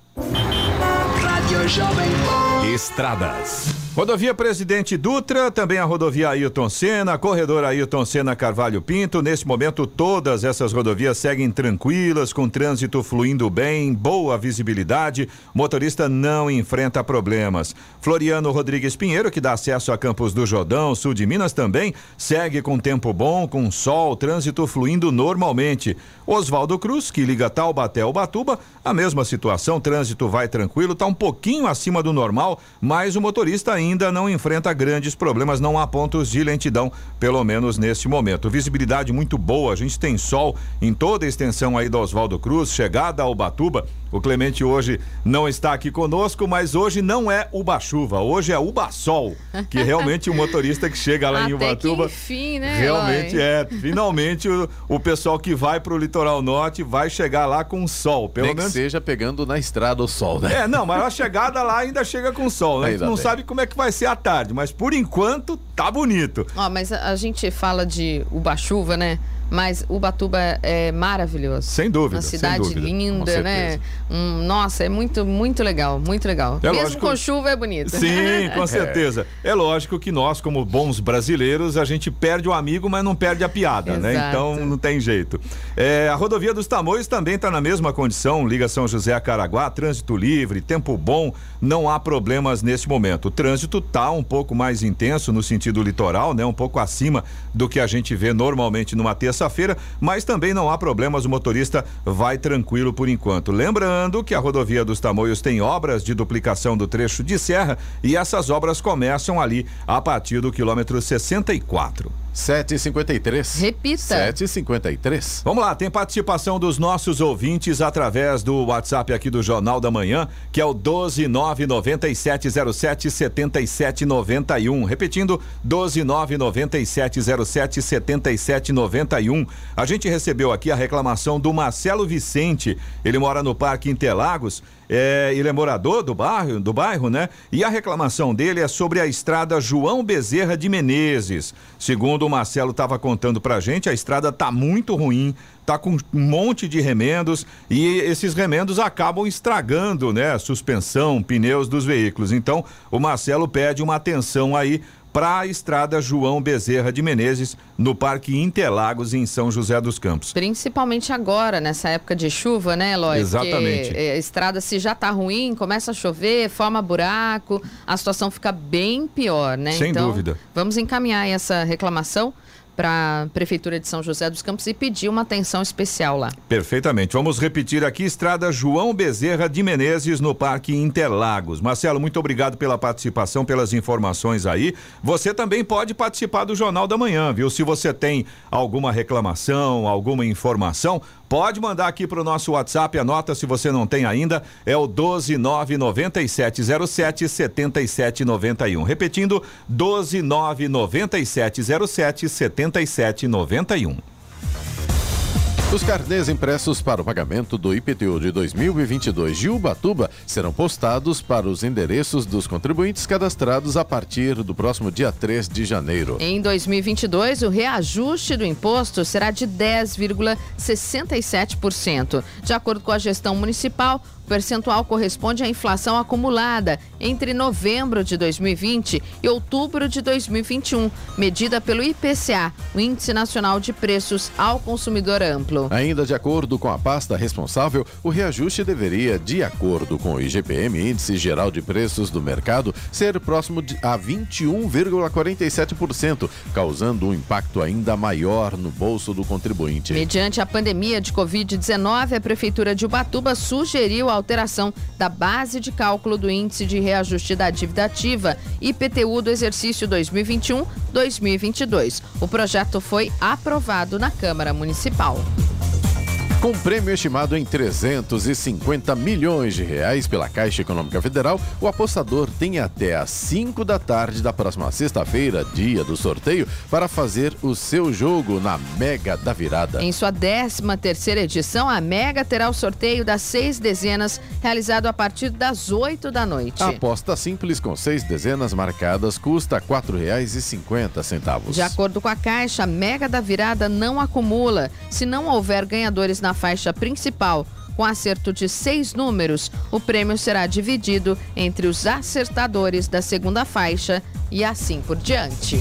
Rádio Jovem Pan. Estradas. Rodovia Presidente Dutra, também a rodovia Ailton Senna, corredor Ailton Senna Carvalho Pinto. Nesse momento, todas essas rodovias seguem tranquilas, com trânsito fluindo bem, boa visibilidade. Motorista não enfrenta problemas. Floriano Rodrigues Pinheiro, que dá acesso a Campos do Jordão, sul de Minas também, segue com tempo bom, com sol, trânsito fluindo normalmente. Oswaldo Cruz, que liga Taubaté ao Batuba, a mesma situação, trânsito vai tranquilo, está um pouquinho acima do normal, mas o motorista ainda não enfrenta grandes problemas, não há pontos de lentidão, pelo menos neste momento. Visibilidade muito boa, a gente tem sol em toda a extensão aí do Oswaldo Cruz, chegada ao Batuba. O Clemente hoje não está aqui conosco, mas hoje não é Uba-chuva, hoje é Uba-sol, que realmente o motorista que chega lá em Até Ubatuba. que enfim, né? Realmente Eloy? é. Finalmente o, o pessoal que vai pro litoral norte vai chegar lá com sol. Pelo Nem que menos. seja pegando na estrada o sol, né? É, não, mas a chegada lá ainda chega com sol, né? A gente Ainda não bem. sabe como é que vai ser à tarde, mas por enquanto tá bonito. Ó, mas a, gente fala de Uba-chuva, né? Mas Ubatuba é maravilhoso. Sem dúvida, Uma cidade dúvida, linda, né? Um, nossa, é muito, muito legal, muito legal. É Mesmo lógico- com chuva é bonito. Sim, com certeza. É. lógico que nós, como bons brasileiros, a gente perde o amigo, mas não perde a piada, né? Então não tem jeito. É, a rodovia dos Tamoios também está na mesma condição, liga São José a Caraguá, trânsito livre, tempo bom, não há problemas nesse momento. O trânsito tá um pouco mais intenso no sentido litoral, né? Um pouco acima do que a gente vê normalmente numa terça-feira, mas também não há problemas, o motorista vai tranquilo por enquanto. Lembrando que a rodovia dos Tamoios tem obras de duplicação do trecho de serra e essas obras começam ali a partir do quilômetro 64. 7h53. Repita. 7h53. Vamos lá, tem participação dos nossos ouvintes através do WhatsApp aqui do Jornal da Manhã, que é o 12997077791. Repetindo, 12997077791. A gente recebeu aqui a reclamação do Marcelo Vicente. Ele mora no Parque Interlagos. É, ele é morador do bairro, do bairro, né? E a reclamação dele é sobre a estrada João Bezerra de Menezes. Segundo o Marcelo estava contando pra gente, a estrada tá muito ruim, tá com um monte de remendos e esses remendos acabam estragando, né? Suspensão, pneus dos veículos. Então, o Marcelo pede uma atenção aí para a estrada João Bezerra de Menezes, no Parque Interlagos, em São José dos Campos. Principalmente agora, nessa época de chuva, né, Eloy? Exatamente. Porque eh, a estrada, se já tá ruim, começa a chover, forma buraco, a situação fica bem pior, né? Sem então, dúvida. Vamos encaminhar essa reclamação para a Prefeitura de São José dos Campos e pedir uma atenção especial lá. Perfeitamente. Vamos repetir aqui, estrada João Bezerra de Menezes, no Parque Interlagos. Marcelo, muito obrigado pela participação, pelas informações aí. Você também pode participar do Jornal da Manhã, viu? Se você tem alguma reclamação, alguma informação, Pode mandar aqui para o nosso WhatsApp, anota se você não tem ainda, é o 1299707 7791. Repetindo, 1299707 7791. Os carnês impressos para o pagamento do IPTU de 2022 de Ubatuba serão postados para os endereços dos contribuintes cadastrados a partir do próximo dia 3 de janeiro. Em 2022, o reajuste do imposto será de 10,67%. De acordo com a gestão municipal, o percentual corresponde à inflação acumulada entre novembro de 2020 e outubro de 2021, medida pelo IPCA, o Índice Nacional de Preços ao Consumidor Amplo. Ainda de acordo com a pasta responsável, o reajuste deveria, de acordo com o IGPM, Índice Geral de Preços do Mercado, ser próximo de- a 21,47%, causando um impacto ainda maior no bolso do contribuinte. Mediante a pandemia de Covid-19, a Prefeitura de Ubatuba sugeriu a alteração da base de cálculo do Índice de Reajuste da Dívida Ativa, IPTU, do exercício 2021-2022. O projeto foi aprovado na Câmara Municipal. Com prêmio estimado em 350 milhões de reais pela Caixa Econômica Federal, o apostador tem até às 5 da tarde da próxima sexta-feira, dia do sorteio, para fazer o seu jogo na Mega da Virada. Em sua 13 terceira edição, a Mega terá o sorteio das seis dezenas, realizado a partir das 8 da noite. A aposta simples com seis dezenas marcadas custa R$ 4,50. De acordo com a Caixa, a Mega da Virada não acumula. Se não houver ganhadores na faixa principal com acerto de seis números, o prêmio será dividido entre os acertadores da segunda faixa e assim por diante.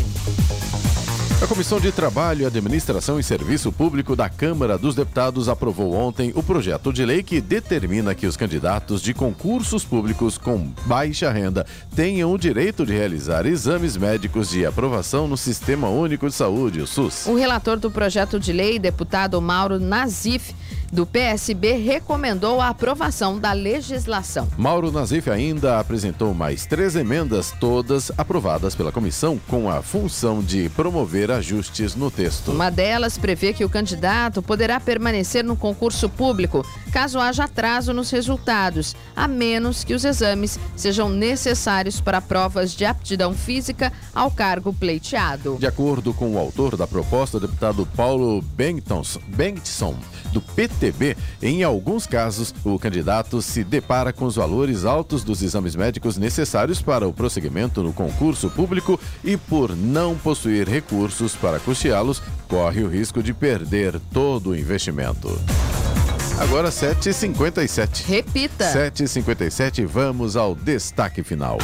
A Comissão de Trabalho, Administração e Serviço Público da Câmara dos Deputados aprovou ontem o projeto de lei que determina que os candidatos de concursos públicos com baixa renda tenham o direito de realizar exames médicos de aprovação no Sistema Único de Saúde, o SUS. O relator do projeto de lei, deputado Mauro Nazif, do PSB, recomendou a aprovação da legislação. Mauro Nazif ainda apresentou mais três emendas, todas aprovadas pela comissão, com a função de promover ajustes no texto. Uma delas prevê que o candidato poderá permanecer no concurso público caso haja atraso nos resultados, a menos que os exames sejam necessários para provas de aptidão física ao cargo pleiteado. De acordo com o autor da proposta, o deputado Paulo Bengtons- Bengtson, do PTB, em alguns casos, o candidato se depara com os valores altos dos exames médicos necessários para o prosseguimento no concurso público e, por não possuir recursos para custeá-los, corre o risco de perder todo o investimento. Agora 7h57. Repita. 7h57, vamos ao destaque final.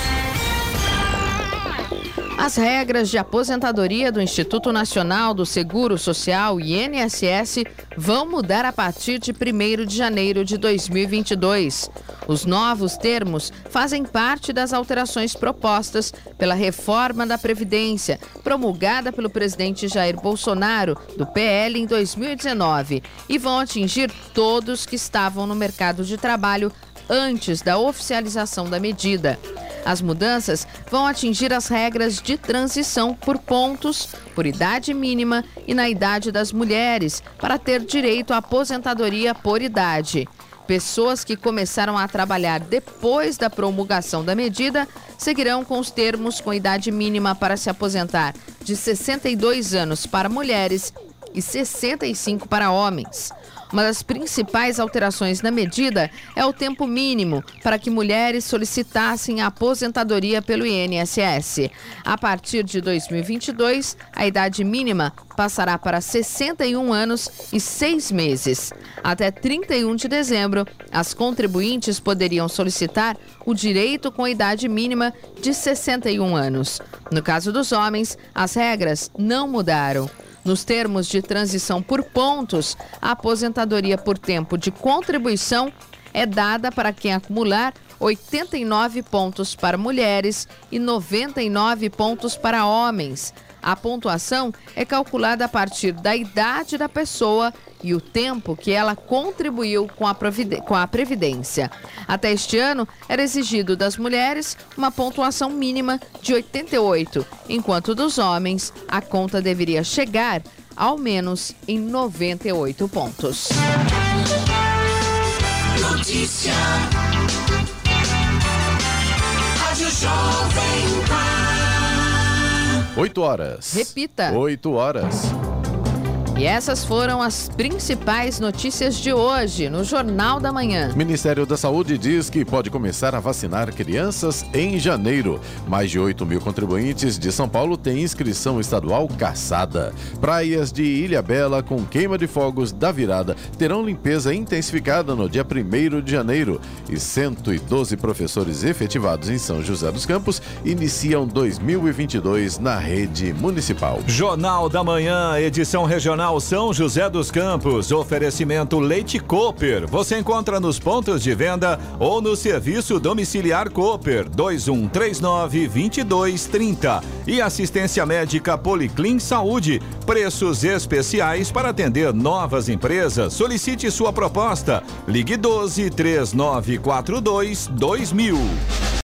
As regras de aposentadoria do Instituto Nacional do Seguro Social, INSS, vão mudar a partir de 1 de janeiro de 2022. Os novos termos fazem parte das alterações propostas pela reforma da Previdência, promulgada pelo presidente Jair Bolsonaro, do PL, em 2019, e vão atingir todos que estavam no mercado de trabalho antes da oficialização da medida. As mudanças vão atingir as regras de transição por pontos, por idade mínima e na idade das mulheres, para ter direito à aposentadoria por idade. Pessoas que começaram a trabalhar depois da promulgação da medida seguirão com os termos com idade mínima para se aposentar de 62 anos para mulheres e 65 para homens. Uma das principais alterações na medida é o tempo mínimo para que mulheres solicitassem a aposentadoria pelo INSS. A partir de 2022, a idade mínima passará para 61 anos e 6 meses. Até 31 de dezembro, as contribuintes poderiam solicitar o direito com a idade mínima de 61 anos. No caso dos homens, as regras não mudaram. Nos termos de transição por pontos, a aposentadoria por tempo de contribuição é dada para quem acumular 89 pontos para mulheres e 99 pontos para homens. A pontuação é calculada a partir da idade da pessoa e o tempo que ela contribuiu com a, com a Previdência. Até este ano, era exigido das mulheres uma pontuação mínima de 88, enquanto dos homens a conta deveria chegar ao menos em 98 pontos. Notícia. Rádio Jovem Pan. 8 horas. Repita. 8 horas. E essas foram as principais notícias de hoje no Jornal da Manhã. Ministério da Saúde diz que pode começar a vacinar crianças em janeiro. Mais de 8 mil contribuintes de São Paulo têm inscrição estadual caçada. Praias de Ilha Bela com queima de fogos da virada terão limpeza intensificada no dia 1 de janeiro. E 112 professores efetivados em São José dos Campos iniciam 2022 na rede municipal. Jornal da Manhã, edição regional são José dos Campos. Oferecimento Leite Cooper. Você encontra nos pontos de venda ou no serviço domiciliar Cooper 2139 2230. E assistência médica Policlin Saúde. Preços especiais para atender novas empresas. Solicite sua proposta. Ligue 12 3942 2000.